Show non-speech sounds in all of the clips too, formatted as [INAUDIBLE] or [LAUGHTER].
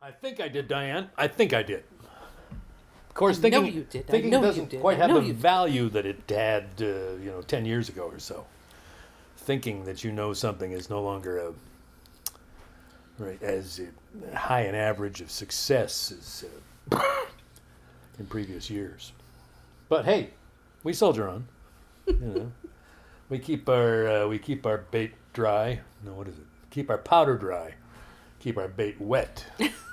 I think I did, Diane. I think I did. Of course, I know thinking, you did. I thinking know you doesn't did. quite I have know the you did. value that it had, uh, you know, ten years ago or so. Thinking that you know something is no longer a right as uh, high an average of success as uh, in previous years. But hey, we soldier on. You know, we keep our uh, we keep our bait dry. No, what is it? Keep our powder dry. Keep our bait wet. [LAUGHS]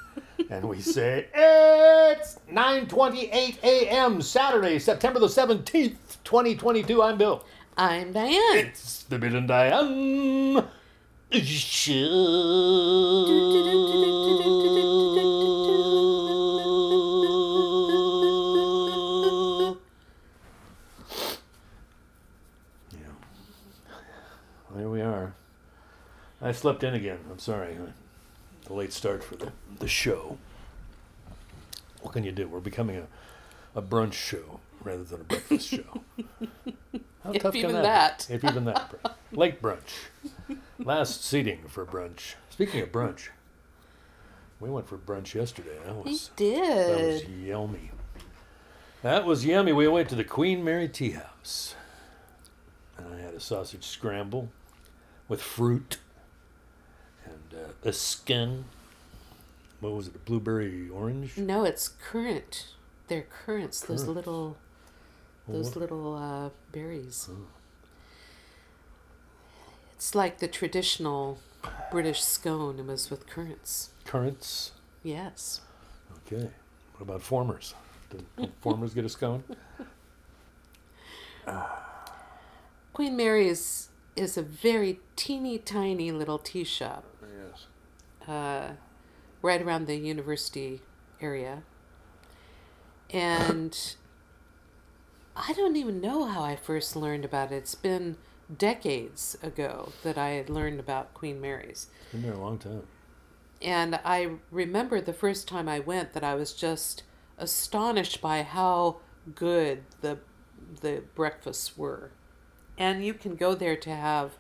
and we say it's 9:28 a.m. Saturday, September the 17th, 2022. I'm Bill. I'm Diane. It's the Bill and Diane show. Yeah. There we are. I slept in again. I'm sorry. The late start for the, the show. What can you do? We're becoming a, a brunch show rather than a breakfast show. [LAUGHS] How If tough can that, that. be? If even that. Late brunch. Last seating for brunch. Speaking of brunch, we went for brunch yesterday. That was, He was that was yummy. That was yummy. We went to the Queen Mary Tea House. And I had a sausage scramble with fruit a skin. What was it? A blueberry orange? No, it's currant. They're currants. Those little, those what- little uh, berries. Oh. It's like the traditional British scone. It was with currants. Currants. Yes. Okay. What about formers? Did [LAUGHS] formers get a scone? Queen Mary's is a very teeny tiny little tea shop Yes. Uh, right around the university area. And I don't even know how I first learned about it. It's been decades ago that I had learned about Queen Mary's. Been there a long time. And I remember the first time I went that I was just astonished by how good the the breakfasts were. And you can go there to have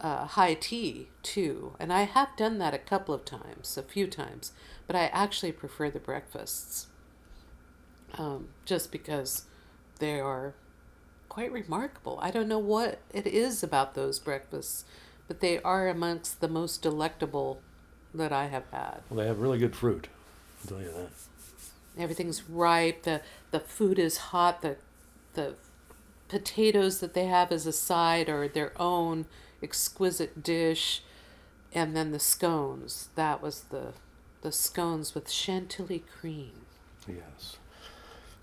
uh, high tea too. And I have done that a couple of times, a few times, but I actually prefer the breakfasts um, just because they are quite remarkable. I don't know what it is about those breakfasts, but they are amongst the most delectable that I have had. Well, they have really good fruit. I'll tell you that. Everything's ripe. the The food is hot. the The potatoes that they have as a side are their own exquisite dish, and then the scones. That was the the scones with chantilly cream. Yes.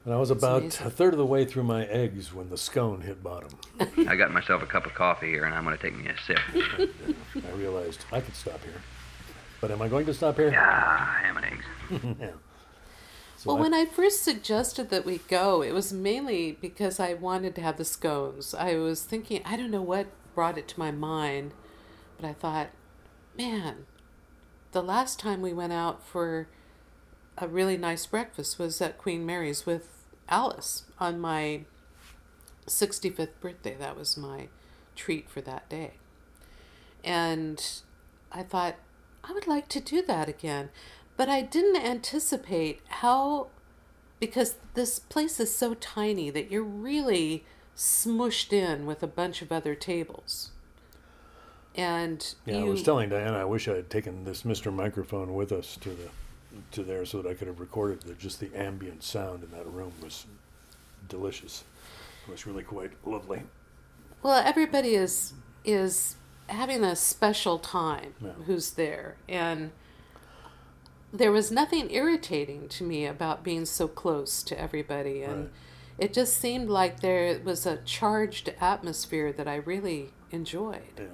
And I was about amazing. a third of the way through my eggs when the scone hit bottom. [LAUGHS] I got myself a cup of coffee here, and I'm going to take me a sip. [LAUGHS] I realized I could stop here. But am I going to stop here? Ah, ham and eggs. [LAUGHS] yeah. So well, I- when I first suggested that we go, it was mainly because I wanted to have the scones. I was thinking, I don't know what brought it to my mind, but I thought, man, the last time we went out for a really nice breakfast was at Queen Mary's with Alice on my 65th birthday. That was my treat for that day. And I thought, I would like to do that again. But I didn't anticipate how, because this place is so tiny that you're really smushed in with a bunch of other tables. And yeah, you, I was telling Diana I wish I had taken this Mr. Microphone with us to the to there so that I could have recorded the, just the ambient sound in that room was delicious. It was really quite lovely. Well, everybody is is having a special time Yeah. who's there, and there was nothing irritating to me about being so close to everybody, and Right. It just seemed like there was a charged atmosphere that I really enjoyed. Yeah.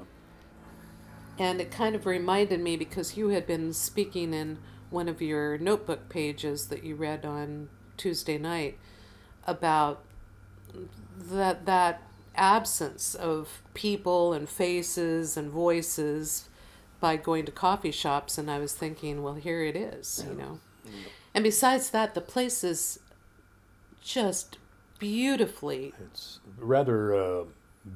And it kind of reminded me because you had been speaking in one of your notebook pages that you read on Tuesday night about that that absence of people and faces and voices by going to coffee shops and I was thinking, well, here it is, you know. And besides that, the place is just beautifully It's rather uh,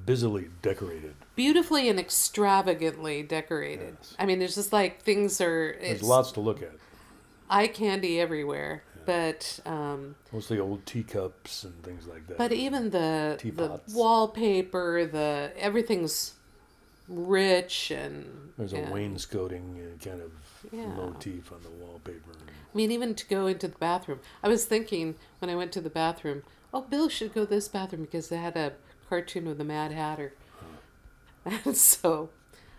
busily decorated. beautifully and extravagantly decorated. Yes. I mean, there's just like things are. There's lots to look at. eye candy everywhere. But um, Mostly old teacups and things like that. but even the the wallpaper, the everything's rich and There's a and- wainscoting uh, kind of Yeah. motif on the wallpaper. I mean, even to go into the bathroom. I was thinking when I went to the bathroom, oh, Bill should go to this bathroom because they had a cartoon with the Mad Hatter. [LAUGHS] And so,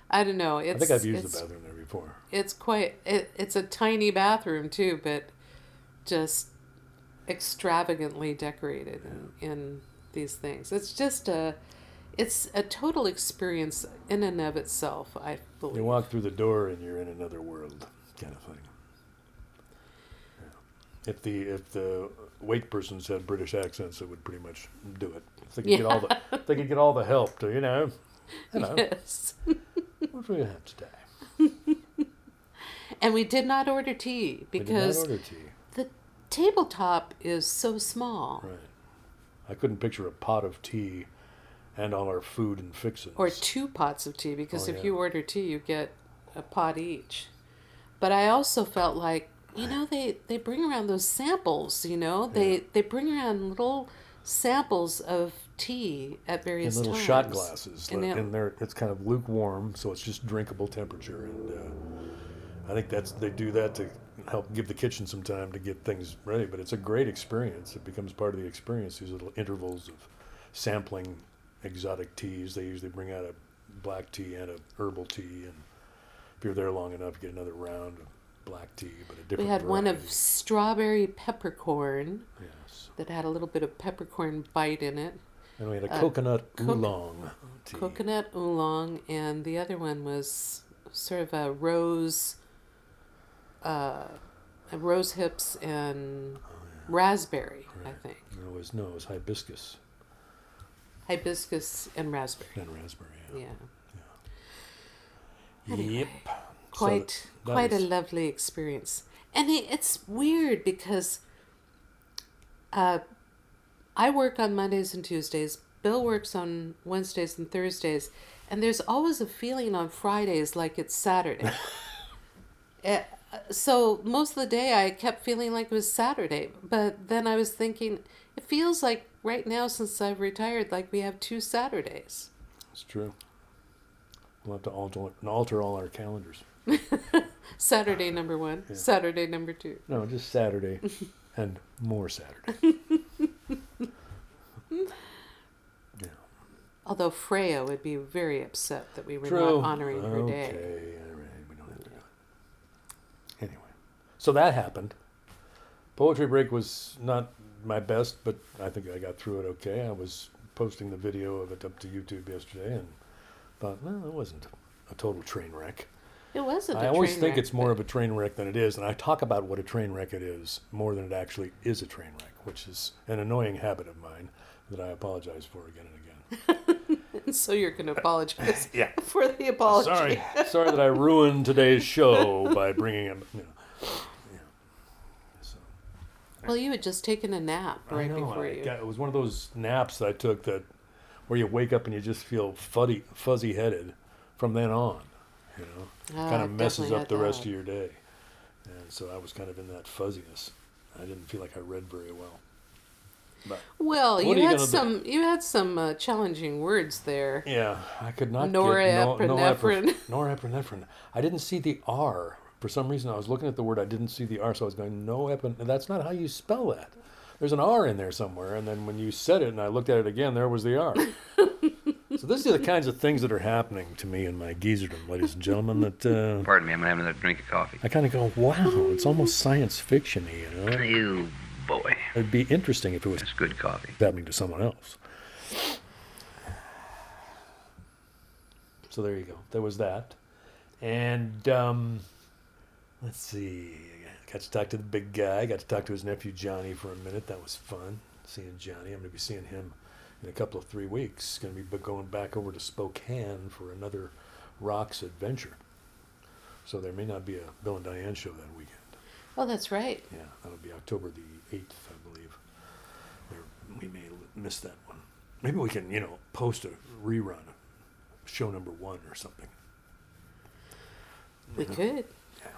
I don't know. It's, I think I've used the bathroom there before. It's quite. It, it's a tiny bathroom too, but just extravagantly decorated in, in these things. It's just a. It's a total experience in and of itself. I believe. You walk through the door and you're in another world, kind of thing. Yeah. If the if the wait persons had British accents, it would pretty much do it. If they could get all the they could get all the help to you know, Yes. what do we have today? And we did not order tea We did not because order tea. the tabletop is so small. Right. I couldn't picture a pot of tea and all our food and fixings. Or two pots of tea because Oh, if yeah. you order tea, you get a pot each. But I also felt like, you know, they, they bring around those samples, you know, they, they bring around little samples of tea at in various little times. shot glasses, And like, and they're it's kind of lukewarm, so it's just drinkable temperature. And uh, I think that's they do that to help give the kitchen some time to get things ready. But it's a great experience. It becomes part of the experience. These little intervals of sampling exotic teas. They usually bring out a black tea and a herbal tea, and if you're there long enough, you get another round of black tea, but a we different. had one of strawberry peppercorn yes, that had a little bit of peppercorn bite in it. and we had a uh, coconut coc- oolong tea. coconut oolong, and the other one was sort of a rose, uh, rose hips and raspberry, I think. No, it was no, it was hibiscus Hibiscus and raspberry. and raspberry. Yeah, Yep. Anyway, So quite that quite was- a lovely experience, and it, it's weird because, uh, I work on Mondays and Tuesdays. Bill works on Wednesdays and Thursdays, and there's always a feeling on Fridays like it's Saturday. [LAUGHS] Eh, so most of the day I kept feeling like it was Saturday, but then I was thinking it feels like right now since I've retired like we have two Saturdays. It's true. We'll have to alter, alter all our calendars. [LAUGHS] Saturday ah, number 1, Yeah. Saturday number 2. No, just Saturday [LAUGHS] and more Saturday. [LAUGHS] yeah. Although Freya would be very upset that we were True. not honoring her day. okay, day. all right, we don't have to do it. Anyway, so that happened. Poetry break was not my best, but I think I got through it okay. I was posting the video of it up to YouTube yesterday and thought, well, it wasn't a total train wreck. It wasn't. I always think wreck, it's more but of a train wreck than it is, and I talk about what a train wreck it is more than it actually is a train wreck, which is an annoying habit of mine that I apologize for again and again. [LAUGHS] so you're going to apologize [LAUGHS] Yeah. [LAUGHS] for the apology. Sorry, sorry that I ruined today's show by bringing him. You know, yeah. So, Well, you had just taken a nap right know, before I you. got- it was one of those naps that I took that where you wake up and you just feel fuzzy, fuzzy headed from then on. You know, Ah, kind of messes up the rest that. of your day, and so I was kind of in that fuzziness. I didn't feel like I read very well. But Well, you you had do? some. You had some uh, challenging words there. yeah, I could not Norepinephrine. get no, norepinephrine. I didn't see the R for some reason. I was looking at the word. I didn't see the R, so I was going noepin. That's not how you spell that. There's an R in there somewhere, and then when you said it, and I looked at it again, there was the R. [LAUGHS] so these are the kinds of things that are happening to me in my geezerdom, ladies and gentlemen. That uh, Pardon me, I'm gonna have another drink of coffee. I kind of go, wow, it's almost science fiction-y, you know. You boy, It'd be interesting if it was that's good coffee. happening to someone else. So there you go. There was that, and um, let's see. I got to talk to the big guy. Got to talk to his nephew Johnny for a minute. That was fun. Seeing Johnny. I'm going to be seeing him in a couple of three weeks. Going to be going back over to Spokane for another Rocks adventure. So there may not be a Bill and Diane show that weekend. Oh, that's right. Yeah, that'll be October the 8th, I believe. There, we may miss that one. Maybe we can, you know, post a rerun of show number one or something. We could. Yeah.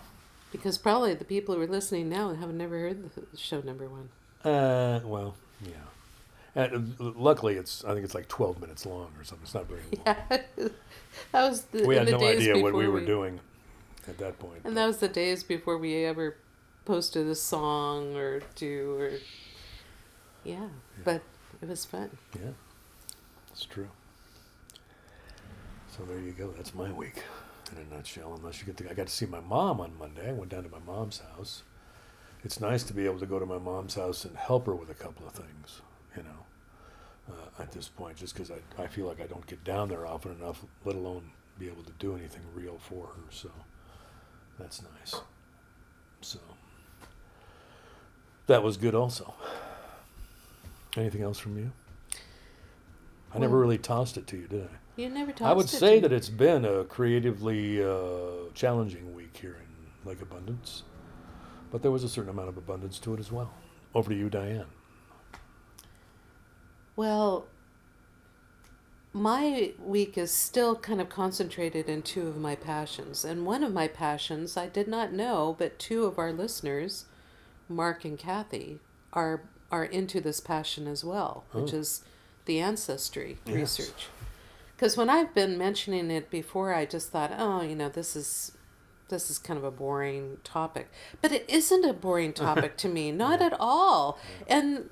Because probably the people who are listening now have never heard the show number one. Uh, well, yeah. And uh, luckily, it's I think it's like twelve minutes long or something. It's not very long. [LAUGHS] Yeah, that was the, we had the no idea what we were doing at that point. And that was the days before we ever posted a song or do or yeah, but it was fun. yeah, it's true. So there you go. That's my week in a nutshell. Unless you get to, I got to see my mom on Monday. I went down to my mom's house. It's nice to be able to go to my mom's house and help her with a couple of things. Uh, at this point, just because I I feel like I don't get down there often enough, let alone be able to do anything real for her. So that's nice. So that was good also. Anything else from you? I never really tossed it to you, did I? You never talked. I would say that it's been a creatively uh, challenging week here in Lake Abundance, but there was a certain amount of abundance to it as well. Over to you, Diane. Well, my week is still kind of concentrated in two of my passions. And one of my passions I did not know, but two of our listeners, Mark and Kathy, are are into this passion as well, which Oh. is the ancestry Yes. research. Because when I've been mentioning it before, I just thought, oh, you know, this is this is kind of a boring topic. But it isn't a boring [LAUGHS] topic to me, not at all. And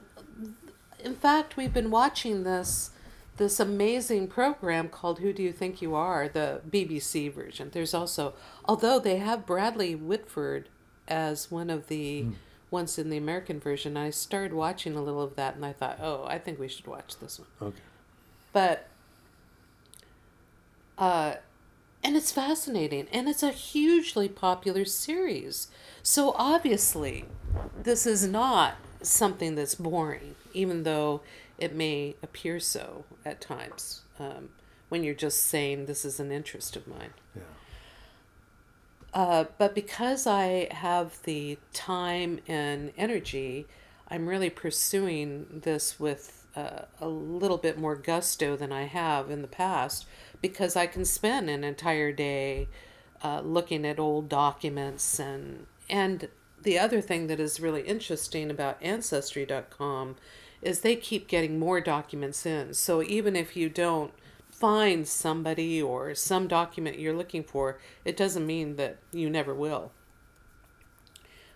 in fact, we've been watching this this amazing program called Who Do You Think You Are, the BBC version. There's also although they have Bradley Whitford as one of the ones in the American version, I started watching a little of that and I thought, "Oh, I think we should watch this one." Okay. But uh and it's fascinating and it's a hugely popular series. So obviously, this is not something that's boring, even though it may appear so at times um, when you're just saying this is an interest of mine. Yeah. Uh, but because I have the time and energy, I'm really pursuing this with uh, a little bit more gusto than I have in the past because I can spend an entire day uh, looking at old documents and and the other thing that is really interesting about ancestry.com is they keep getting more documents in. So even if you don't find somebody or some document you're looking for, it doesn't mean that you never will.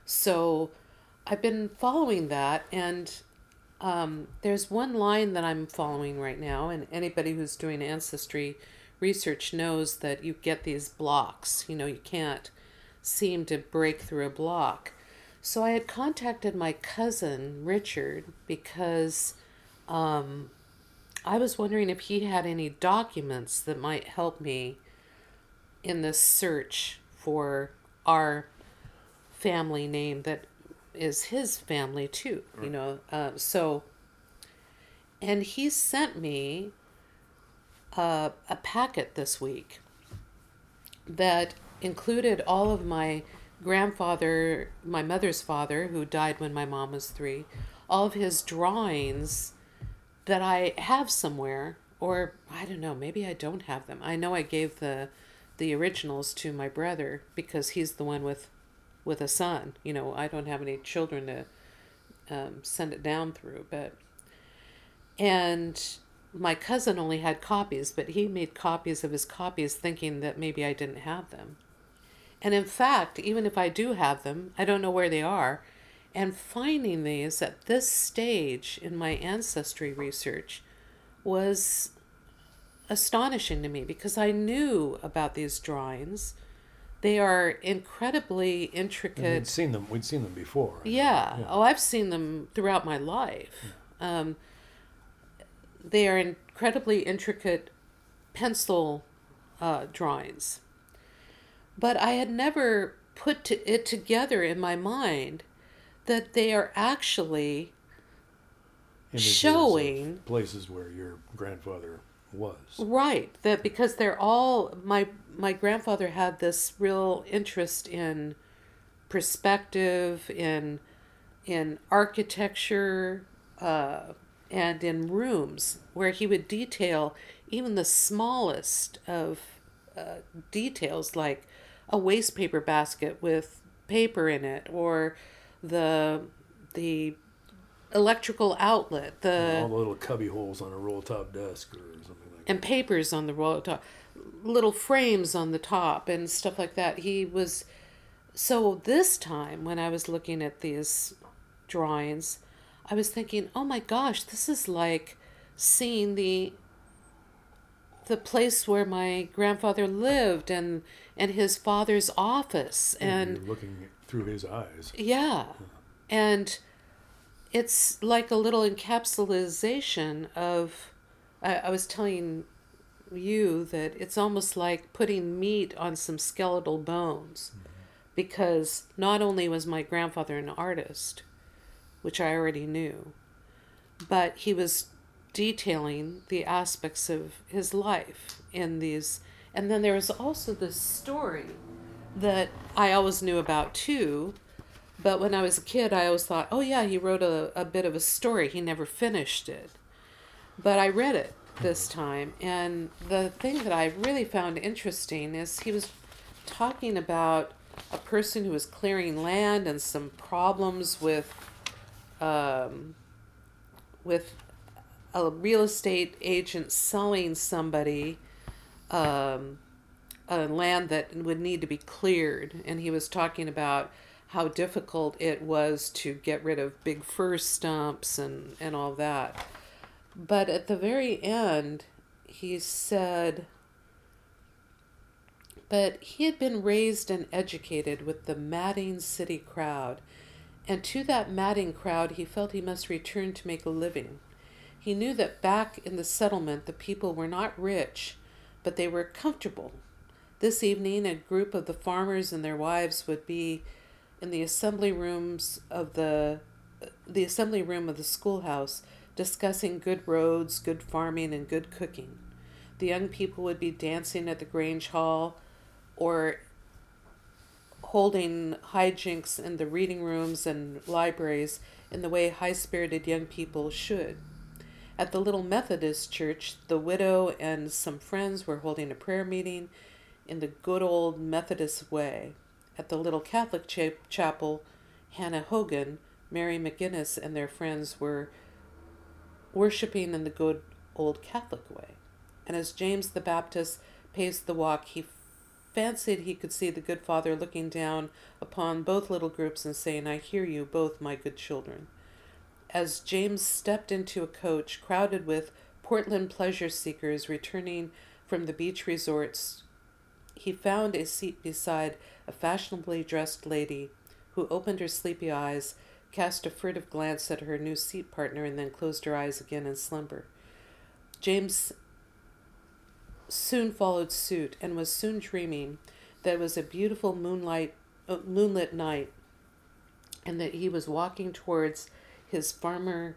So I've been following that, and um, there's one line that I'm following right now, and anybody who's doing ancestry research knows that you get these blocks. You know, you can't seem to break through a block. So I had contacted my cousin Richard because um, I was wondering if he had any documents that might help me in this search for our family name that is his family too. You know, uh, so and he sent me uh, a packet this week that included all of my grandfather, my mother's father, who died when my mom was three, all of his drawings that I have somewhere, or I don't know, maybe I don't have them. I know I gave the the originals to my brother because he's the one with with a son. You know, I don't have any children to um, send it down through, but and my cousin only had copies, but he made copies of his copies thinking that maybe I didn't have them. And in fact, even if I do have them, I don't know where they are. And finding these at this stage in my ancestry research was astonishing to me because I knew about these drawings. They are incredibly And intricate. we'd seen them. We'd seen them before. Yeah. Yeah. Oh, I've seen them throughout my life. Um, they are incredibly intricate pencil uh, drawings. But I had never put to it together in my mind that they are actually showing- places where your grandfather was. Right, that because they're all my my grandfather had this real interest in perspective, in in architecture, uh, and in rooms where he would detail even the smallest of uh, details, like a waste paper basket with paper in it or the the electrical outlet the all the little cubby holes on a roll top desk or something like that. and papers on the roll top little frames on the top and stuff like that he was so this time when i was looking at these drawings i was thinking oh my gosh this is like seeing the the place where my grandfather lived and and his father's office that. and looking through his eyes. yeah. And it's like a little encapsulation of. I, I was telling you that it's almost like putting meat on some skeletal bones. Mm-hmm. Because not only was my grandfather an artist, which I already knew, but he was detailing the aspects of his life in these. And then there was also this story that I always knew about too. But when I was a kid, I always thought, oh, yeah, he wrote a, a bit of a story. He never finished it. But I read it this time. And the thing that I really found interesting is he was talking about a person who was clearing land and some problems with um, with a real estate agent selling somebody um, a land that would need to be cleared, and he was talking about how difficult it was to get rid of big fir stumps and and all that. But at the very end, he said. But he had been raised and educated with the madding city crowd, and to that madding crowd he felt he must return to make a living. He knew that back in the settlement the people were not rich, but they were comfortable. This evening, a group of the farmers and their wives would be in the assembly rooms of the the assembly room of the schoolhouse discussing good roads, good farming, and good cooking. The young people would be dancing at the Grange Hall or holding hijinks in the reading rooms and libraries in the way high spirited young people should. At the little Methodist church, the widow and some friends were holding a prayer meeting in the good old Methodist way. At the little Catholic cha- chapel, Hannah Hogan, Mary McGinnis, and their friends were worshiping in the good old Catholic way. And as James the Baptist paced the walk, he fancied he could see the good father looking down upon both little groups and saying, I hear you, both my good children. As James stepped into a coach crowded with Portland pleasure seekers returning from the beach resorts, he found a seat beside a fashionably dressed lady who opened her sleepy eyes, cast a furtive glance at her new seat partner, and then closed her eyes again in slumber. James soon followed suit and was soon dreaming that it was a beautiful moonlight uh, moonlit night and that he was walking towards his farmer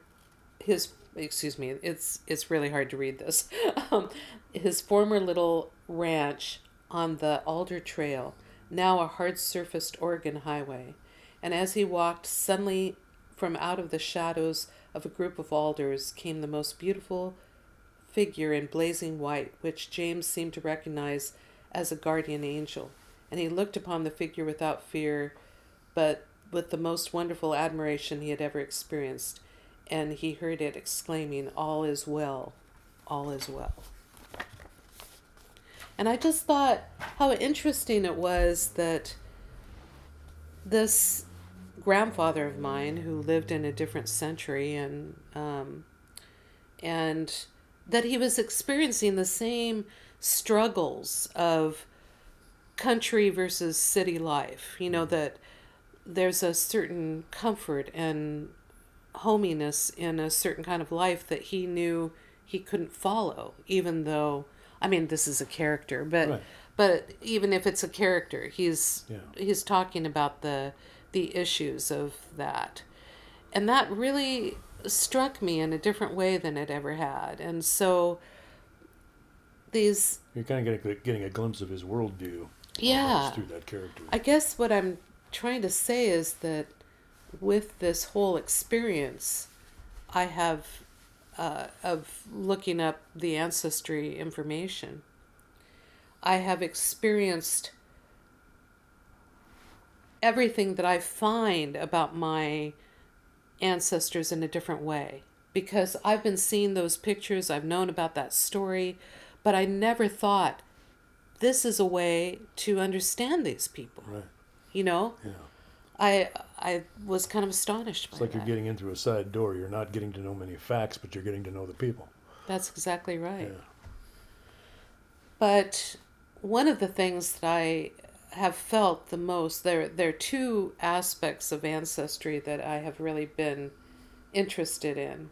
his excuse me it's it's really hard to read this [LAUGHS] um, his former little ranch on the alder trail now a hard surfaced oregon highway and as he walked suddenly from out of the shadows of a group of alders came the most beautiful figure in blazing white, which James seemed to recognize as a guardian angel. And he looked upon the figure without fear, but with the most wonderful admiration he had ever experienced. And he heard it exclaiming, All is well, all is well. And I just thought how interesting it was that this grandfather of mine, who lived in a different century and um, and that he was experiencing the same struggles of country versus city life. You know, that there's a certain comfort and hominess in a certain kind of life that he knew he couldn't follow, even though, I mean, this is a character, but. Right. But even if it's a character, he's Yeah. he's talking about the the issues of that, and that really struck me in a different way than it ever had. And so these You're kind of getting, getting a glimpse of his worldview. Uh, yeah. through that character. I guess what I'm trying to say is that with this whole experience, I have uh, of looking up the ancestry information. I have experienced everything that I find about my ancestors in a different way because I've been seeing those pictures, I've known about that story, but I never thought this is a way to understand these people. Right. You know, Yeah. I I was kind of astonished It's like that. you're getting in through a side door. You're not getting to know many facts, but you're getting to know the people. That's exactly right. Yeah. But one of the things that I have felt the most there there are two aspects of ancestry that I have really been interested in.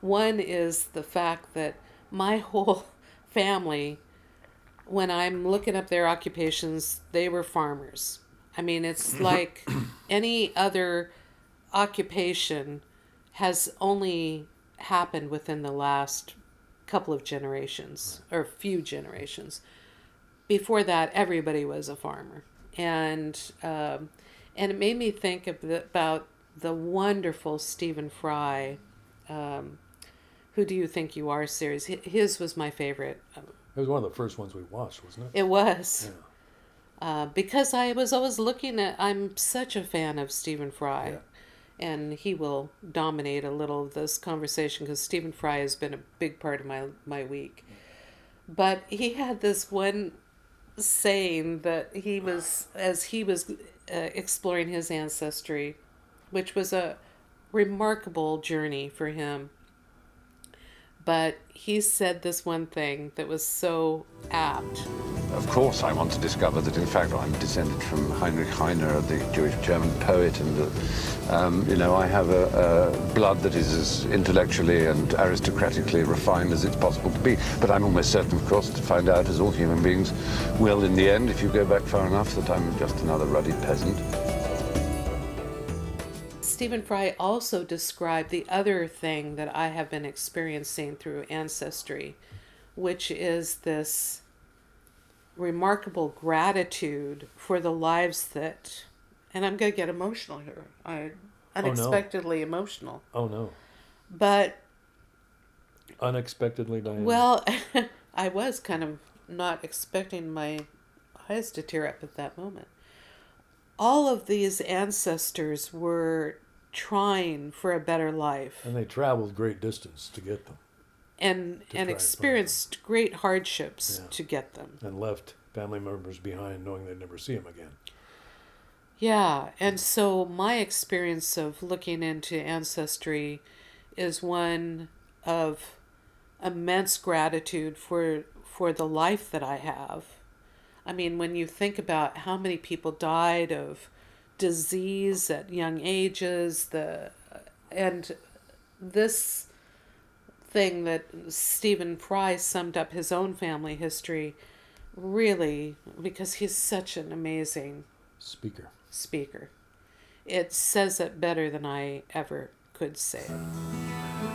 One is the fact that my [LAUGHS] whole family when I'm looking up their occupations, they were farmers. I mean, it's like any other occupation has only happened within the last couple of generations or few generations. Before that, everybody was a farmer, and um, and it made me think of the, about the wonderful Stephen Fry. Um, who do you think you are? Series. His was my favorite. It was one of the first ones we watched, wasn't it? It was. Yeah. Uh, because I was always looking at, I'm such a fan of Stephen Fry. Yeah. And he will dominate a little of this conversation because Stephen Fry has been a big part of my, my week. But he had this one saying that he was, as he was uh, exploring his ancestry, which was a remarkable journey for him. But he said this one thing that was so apt. Of course, I want to discover that, in fact, I'm descended from Heinrich Heine, the Jewish German poet, and that, um, you know, I have a, a blood that is as intellectually and aristocratically refined as it's possible to be. But I'm almost certain, of course, to find out, as all human beings will in the end, if you go back far enough, that I'm just another ruddy peasant. Stephen Fry also described the other thing that I have been experiencing through Ancestry, which is this remarkable gratitude for the lives that, and I'm going to get emotional here. I oh, unexpectedly emotional. Oh no! But Unexpectedly, Diane. well, [LAUGHS] I was kind of not expecting my eyes to tear up at that moment. All of these ancestors were trying for a better life. and they traveled great distance to get them, and and try and experienced great hardships Yeah. to get them. and left family members behind, knowing they'd never see them again. Yeah, and so my experience of looking into ancestry is one of immense gratitude for for the life that I have. I mean, when you think about how many people died of disease at young ages, the and this thing that Stephen Fry summed up his own family history really because he's such an amazing Speaker. speaker. It says it better than I ever could say it.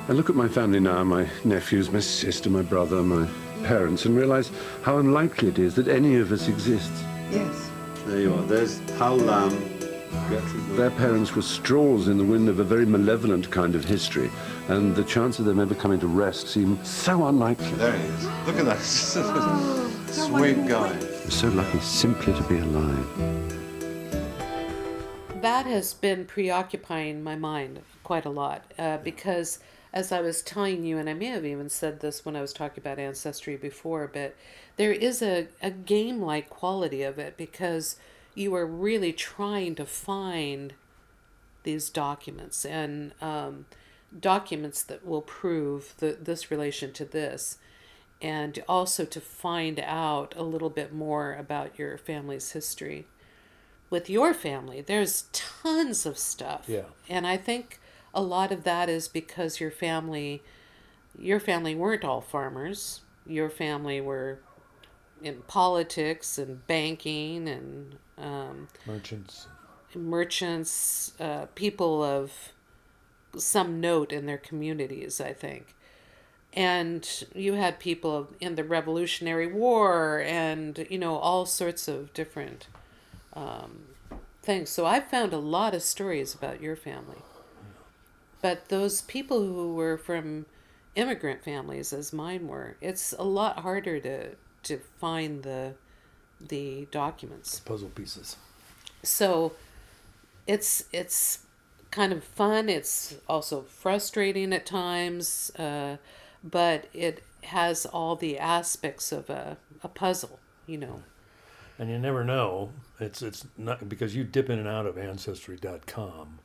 I look at my family now, my nephews, my sister, my brother, my parents, and realize how unlikely it is that any of us exists. Yes. There you are. There's Hal Lamb, Gertrude Their parents were straws in the wind of a very malevolent kind of history, and the chance of them ever coming to rest seemed so unlikely. There he is. Look at that. [LAUGHS] Sweet guy. We're so lucky simply to be alive. That has been preoccupying my mind quite a lot uh, because, as I was telling you, and I may have even said this when I was talking about ancestry before, but there is a, a game like quality of it because you are really trying to find these documents and um, documents that will prove the, this relation to this. And also to find out a little bit more about your family's history. With your family there's tons of stuff. Yeah. and i think a lot of that is because your family your family weren't all farmers. Your family were in politics and banking and um, Merchants. merchants, uh, people of some note in their communities, I think. And you had people in the Revolutionary War and, you know, all sorts of different um, things. So I've found a lot of stories about your family. But those people who were from immigrant families, as mine were, it's a lot harder to, to find the, the documents. Puzzle pieces. So it's it's kind of fun. It's also frustrating at times, uh, but it has all the aspects of a, a puzzle. You know. and you never know. It's it's not because you dip in and out of ancestry.com.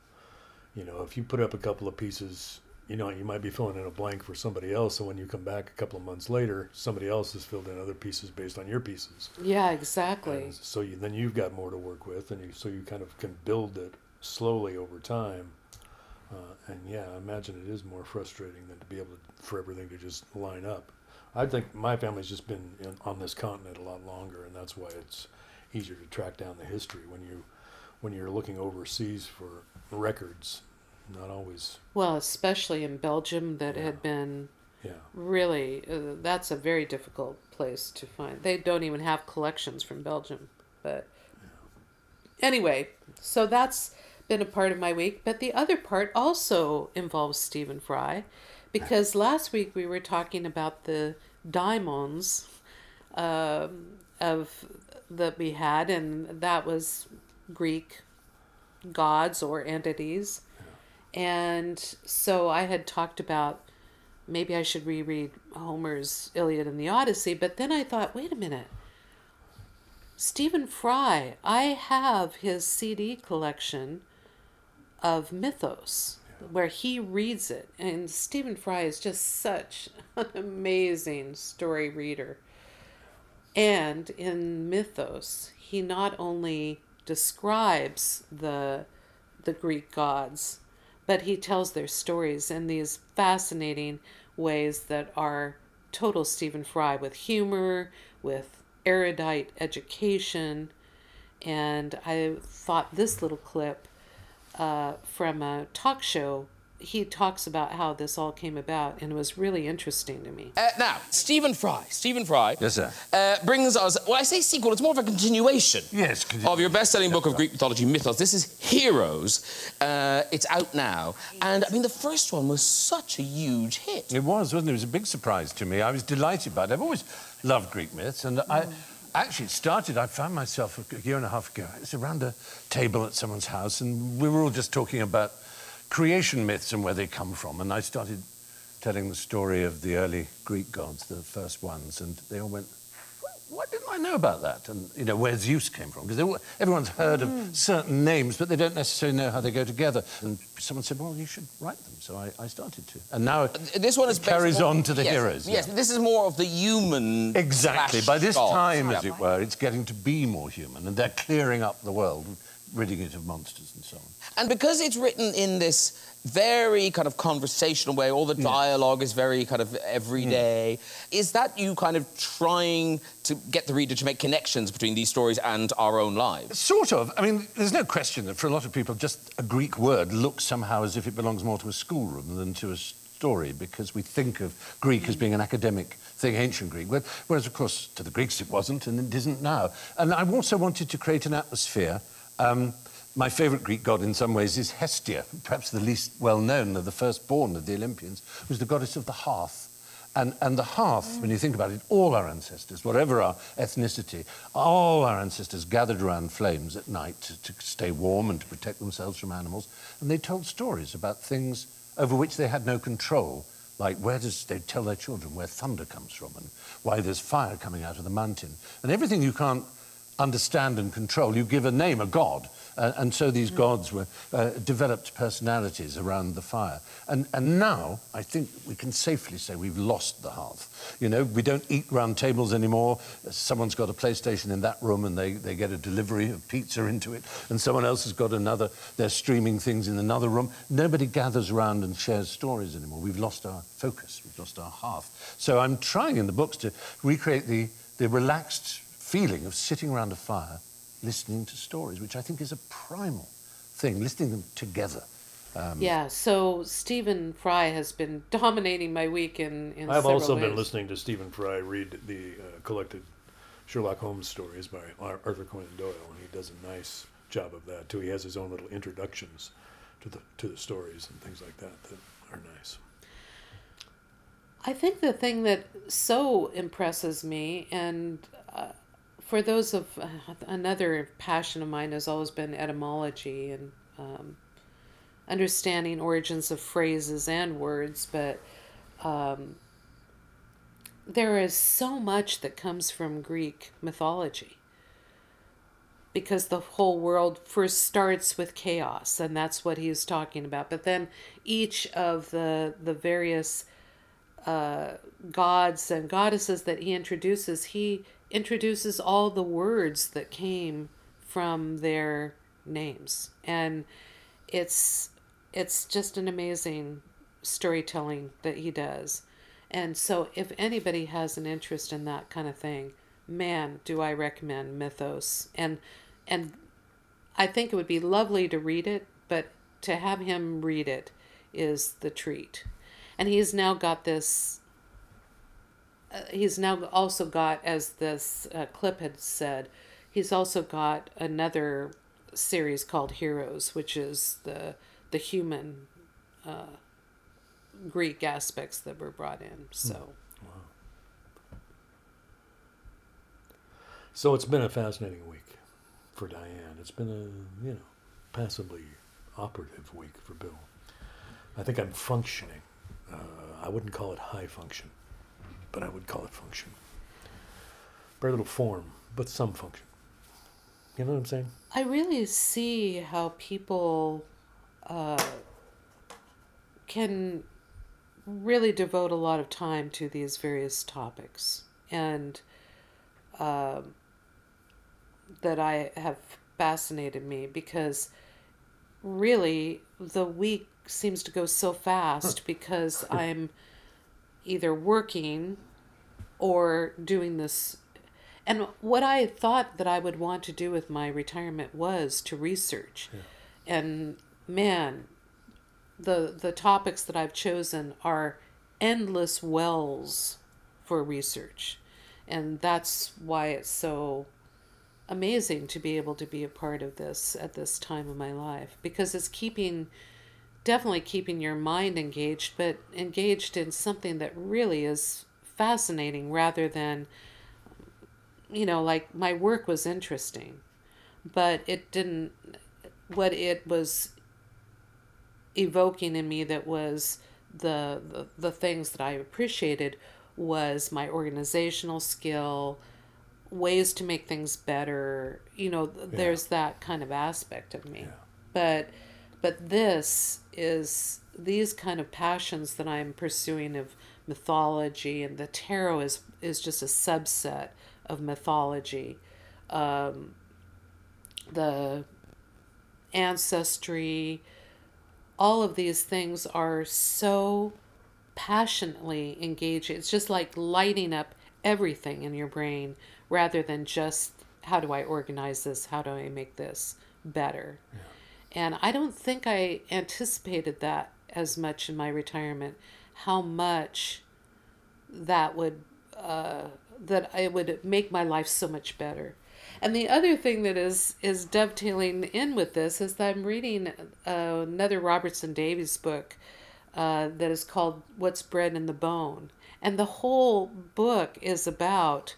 You know, if you put up a couple of pieces, you know, you might be filling in a blank for somebody else, and when you come back a couple of months later, somebody else has filled in other pieces based on your pieces. Yeah, exactly. And so you, then you've got more to work with, and you, so you kind of can build it slowly over time. Uh, and yeah, I imagine it is more frustrating than to be able to, for everything to just line up. I think my family's just been in, on this continent a lot longer, and that's why it's easier to track down the history when you when you're looking overseas for records. Not always, Well, especially in Belgium, that had been yeah. really uh, that's a very difficult place to find. They don't even have collections from Belgium, but anyway, so that's been a part of my week. But the other part also involves Stephen Fry, because last week we were talking about the daimons um, of that we had, and that was Greek gods or entities. And so I had talked about maybe I should reread Homer's Iliad and the Odyssey, but then I thought, wait a minute. Stephen Fry, I have his CD collection of mythos where he reads it. And Stephen Fry is just such [LAUGHS] an amazing story reader. And in mythos, he not only describes the the Greek gods, but he tells their stories in these fascinating ways that are total Stephen Fry with humor, with erudite education. And I thought this little clip uh, from a talk show, he talks about how this all came about, and it was really interesting to me. Uh, now, Stephen Fry. Stephen Fry. Yes, sir. Uh, brings us. Well, I say sequel. It's more of a continuation. Yes, conti- Of your best-selling book of Greek mythology, Mythos. This is Heroes. Uh, it's out now, and I mean the first one was such a huge hit. It was, wasn't it? It was a big surprise to me. I was delighted by it. I've always loved Greek myths, and I actually it started. I found myself a year and a half ago. It was around a table at someone's house, and we were all just talking about creation myths and where they come from. And I started telling the story of the early Greek gods, the first ones, and they all went. "Why- Why didn't I know about that? And you know where Zeus came from? Because everyone's heard of mm. certain names, but they don't necessarily know how they go together. And someone said, "Well, you should write them." So I, I started to, and now uh, This one is carries on to the yes, heroes. Yes, yeah. this is more of the human. Exactly. By this gods. time, as it were, it's getting to be more human, and they're clearing up the world, ridding it of monsters and so on. And because it's written in this very kind of conversational way, all the dialogue is very kind of everyday. Mm. Is that you kind of trying to get the reader to make connections between these stories and our own lives? Sort of. I mean, there's no question that for a lot of people, just a Greek word looks somehow as if it belongs more to a schoolroom than to a story, because we think of Greek as being an academic thing, ancient Greek, whereas, of course, to the Greeks it wasn't, and it isn't now. And I also wanted to create an atmosphere. Um, my favourite Greek god in some ways is Hestia, perhaps the least well known of the firstborn of the Olympians, who's the goddess of the hearth. And, and the hearth, when you think about it, all our ancestors, whatever our ethnicity, all our ancestors gathered around flames at night to, to stay warm and to protect themselves from animals. And they told stories about things over which they had no control, like where does they tell their children where thunder comes from and why there's fire coming out of the mountain. And everything you can't understand and control, you give a name, a god. Uh, and so these gods were uh, developed personalities around the fire. And, and now I think we can safely say we've lost the hearth. You know, we don't eat round tables anymore. Someone's got a PlayStation in that room and they, they get a delivery of pizza into it, and someone else has got another, they're streaming things in another room. Nobody gathers around and shares stories anymore. We've lost our focus, we've lost our hearth. So I'm trying in the books to recreate the, the relaxed feeling of sitting around a fire listening to stories, which I think is a primal thing, listening them together. Um, yeah, so Stephen Fry has been [LAUGHS] dominating my week in, in I've several also been listening to Stephen Fry read the uh, collected Sherlock Holmes stories by Arthur Conan Doyle, and he does a nice job of that too. He has his own little introductions to the to the stories and things like that that are nice. I think the thing that so impresses me, and uh, for those of uh, another passion of mine has always been etymology, and um, understanding origins of phrases and words, but um, there is so much that comes from Greek mythology because the whole world first starts with chaos and that's what he's talking about. But then each of the the various uh, gods and goddesses that he introduces he introduces all the words that came from their names and it's it's just an amazing storytelling that he does and so if anybody has an interest in that kind of thing man do i recommend mythos and and I think it would be lovely to read it, but to have him read it is the treat. And he's now got this. Uh, he's now also got, as this uh, clip had said, he's also got another series called Heroes, which is the the human uh, Greek aspects that were brought in. So. So it's been a fascinating week for Diane. It's been a you know passively operative week for Bill. I think I'm functioning. Uh, I wouldn't call it high function, but I would call it function. Very little form, but some function. You know what I'm saying? I really see how people uh, can really devote a lot of time to these various topics. And um that I have fascinated me because really the week seems to go so fast because [LAUGHS] I'm either working or doing this and what I thought that I would want to do with my retirement was to research. And man, the the topics that I've chosen are endless wells for research. And that's why it's so amazing to be able to be a part of this at this time of my life because it's keeping definitely keeping your mind engaged but engaged in something that really is fascinating rather than you know like my work was interesting but it didn't what it was evoking in me that was the the, the things that I appreciated was my organizational skill ways to make things better you know Yeah. there's that kind of aspect of me Yeah. but but this is these kind of passions that i'm pursuing of mythology and the tarot is is just a subset of mythology um, the ancestry all of these things are so passionately engaging. It's just like lighting up everything in your brain rather than just how do I organize this? How do I make this better? And I don't think I anticipated that as much in my retirement, how much that would uh, that it would make my life so much better. And the other thing that is is dovetailing in with this is that I'm reading uh, another Robertson Davies book uh, that is called "What's Bred in the Bone," and the whole book is about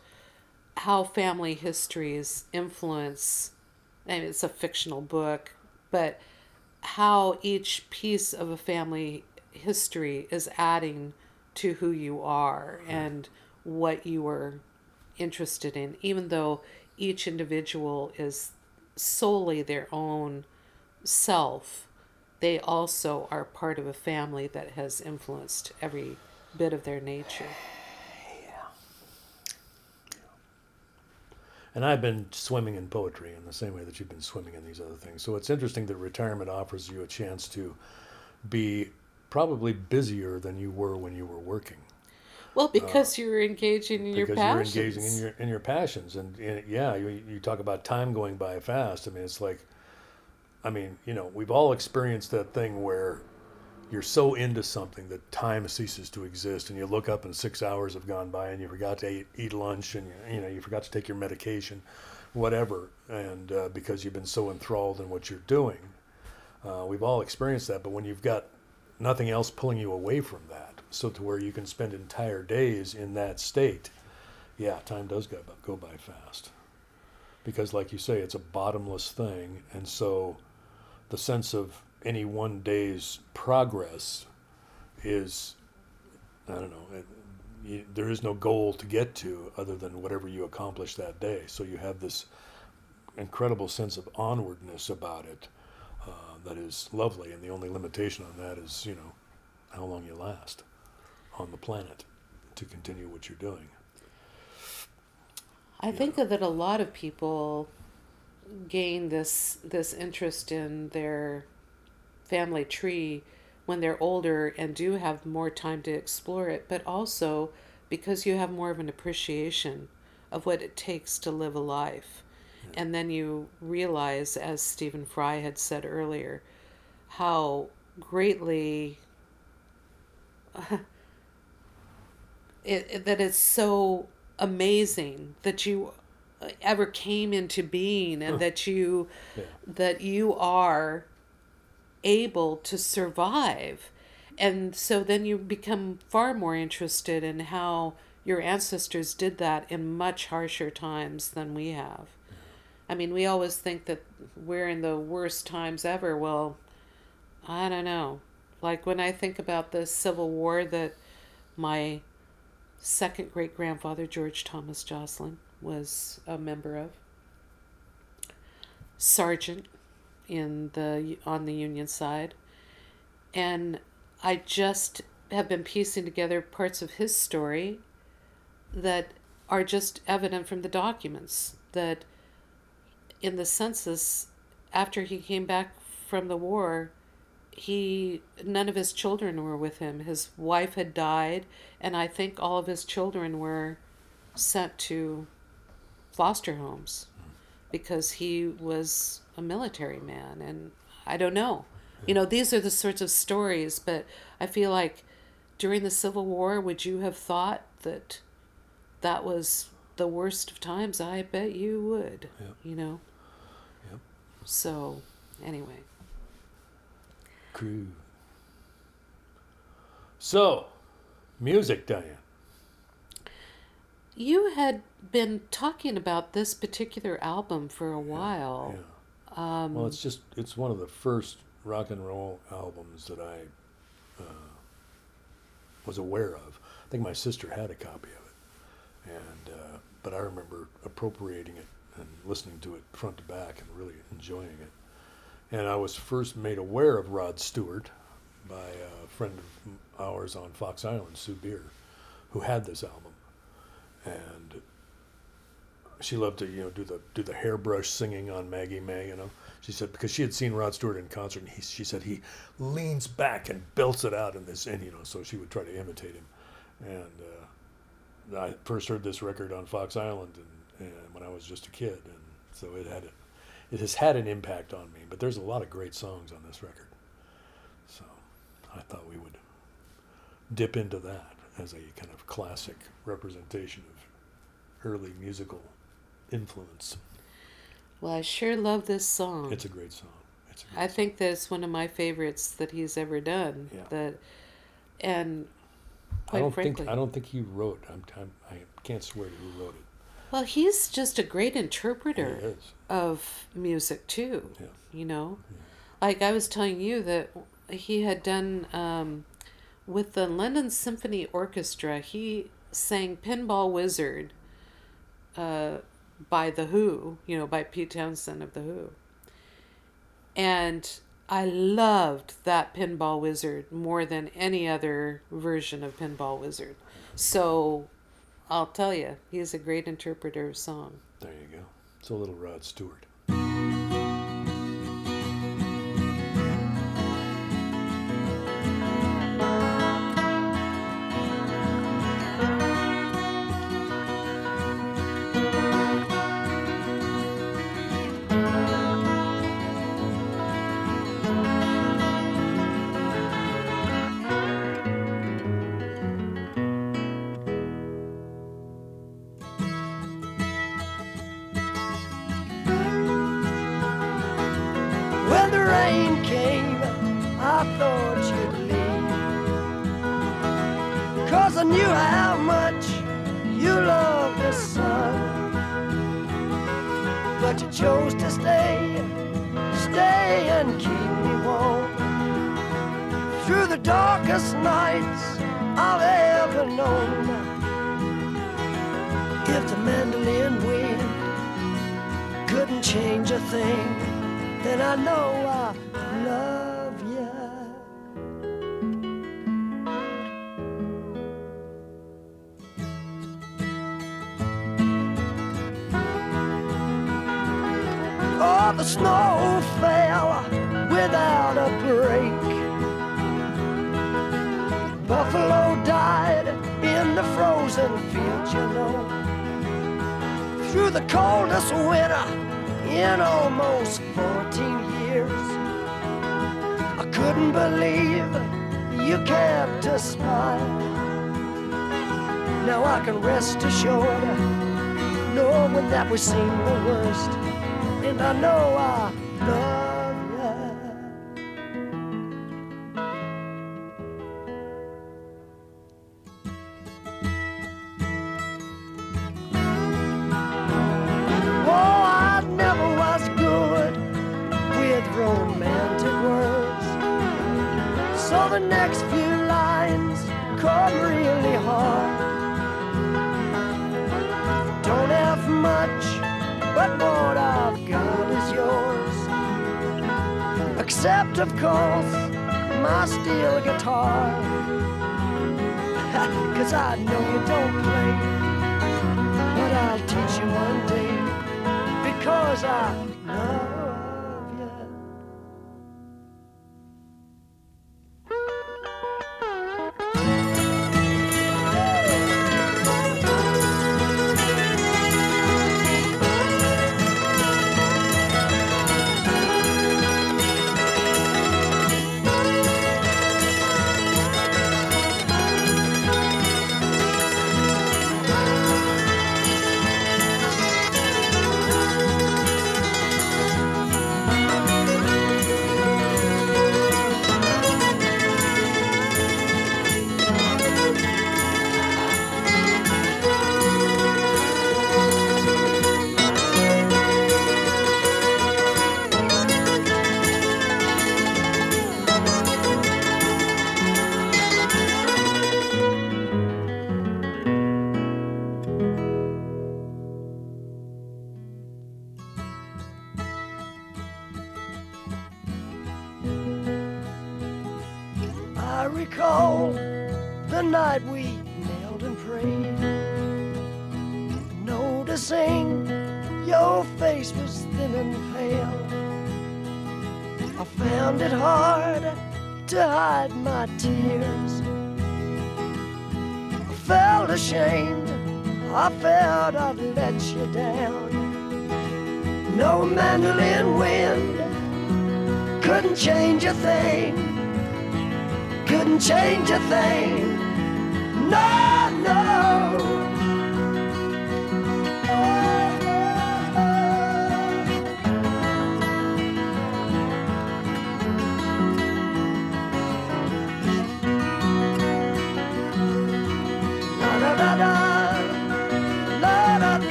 how family histories influence. I mean, it's a fictional book, but how each piece of a family history is adding to who you are hmm. and what you are interested in, even though each individual is solely their own self, they also are part of a family that has influenced every bit of their nature. And I've been swimming in poetry in the same way that you've been swimming in these other things. So it's interesting that retirement offers you a chance to be probably busier than you were when you were working. Well, because you're engaging in your passions. because you're engaging in your in your passions and, and yeah you, you talk about time going by fast i mean it's like i mean you know we've all experienced that thing where you're so into something that time ceases to exist and you look up and six hours have gone by and you forgot to eat, eat lunch and you, you know you forgot to take your medication whatever and uh, because you've been so enthralled in what you're doing uh, we've all experienced that but when you've got nothing else pulling you away from that. So to where you can spend entire days in that state. Yeah time does go, go by fast. Because like you say it's a bottomless thing. And so the sense of any one day's progress is, I don't know, it, you, there is no goal to get to other than whatever you accomplish that day. So you have this incredible sense of onwardness about it Uh, that is lovely, and the only limitation on that is, you know, how long you last on the planet to continue what you're doing. I think that a lot of people gain this this interest in their family tree when they're older and do have more time to explore it, but also because you have more of an appreciation of what it takes to live a life. And then you realize, as Stephen Fry had said earlier, how greatly [LAUGHS] it, it- that it's so amazing that you ever came into being and that you Yeah. that you are able to survive. And so then you become far more interested in how your ancestors did that in much harsher times than we have i mean we always think that we're in the worst times ever. Well i don't know. Like when i think about the civil war that my second great grandfather george thomas jocelyn was a member of sergeant in the on the union side. And i just have been piecing together parts of his story that are just evident from the documents that in the census after he came back from the war he none of his children were with him his wife had died and i think all of his children were sent to foster homes because he was a military man and i don't know you know these are the sorts of stories but i feel like during the civil war would you have thought that that was the worst of times i bet you would Yep. you know. So anyway Crew. So, music, Diane. you had been talking about this particular album for a while Yeah. well, it's just it's one of the first rock and roll albums that I uh, was aware of. I think my sister had a copy of it, and uh, but I remember appropriating it and listening to it front to back and really enjoying it. And I was first made aware of Rod Stewart by a friend of ours on Fox Island, Sue Beer, who had this album, and she loved to you know do the do the hairbrush singing on Maggie May. You know, she said because she had seen Rod Stewart in concert, and he, she said he leans back and belts it out in this, and you know, so she would try to imitate him. And uh, I first heard this record on Fox Island, and, and when I was just a kid, and so it had a, it has had an impact on me. But there's a lot of great songs on this record, so I thought we would dip into that as a kind of classic representation of early musical influence. well i sure love this song It's a great song. It's a great I think that it's one of my favorites that he's ever done. Yeah. That, and I don't frankly, think I don't think he wrote. I'm, I'm I can't swear to who wrote it. Well, he's just a great interpreter of music too. Yeah. You know, like I was telling you that he had done um, with the London Symphony Orchestra. He sang "Pinball Wizard" uh, by the Who. You know, by Pete Townshend of the Who. And I loved that Pinball Wizard more than any other version of Pinball Wizard. So I'll tell you, he is a great interpreter of song. There you go. It's a little Rod Stewart. stranger thing than I know I love you. Oh, the snow fell without a break. Buffalo died in the frozen fields, you know. Through the coldest winter in almost 14 years. I couldn't believe you kept a smile. Now I can rest assured, knowing that we've seen the worst, and I know I love.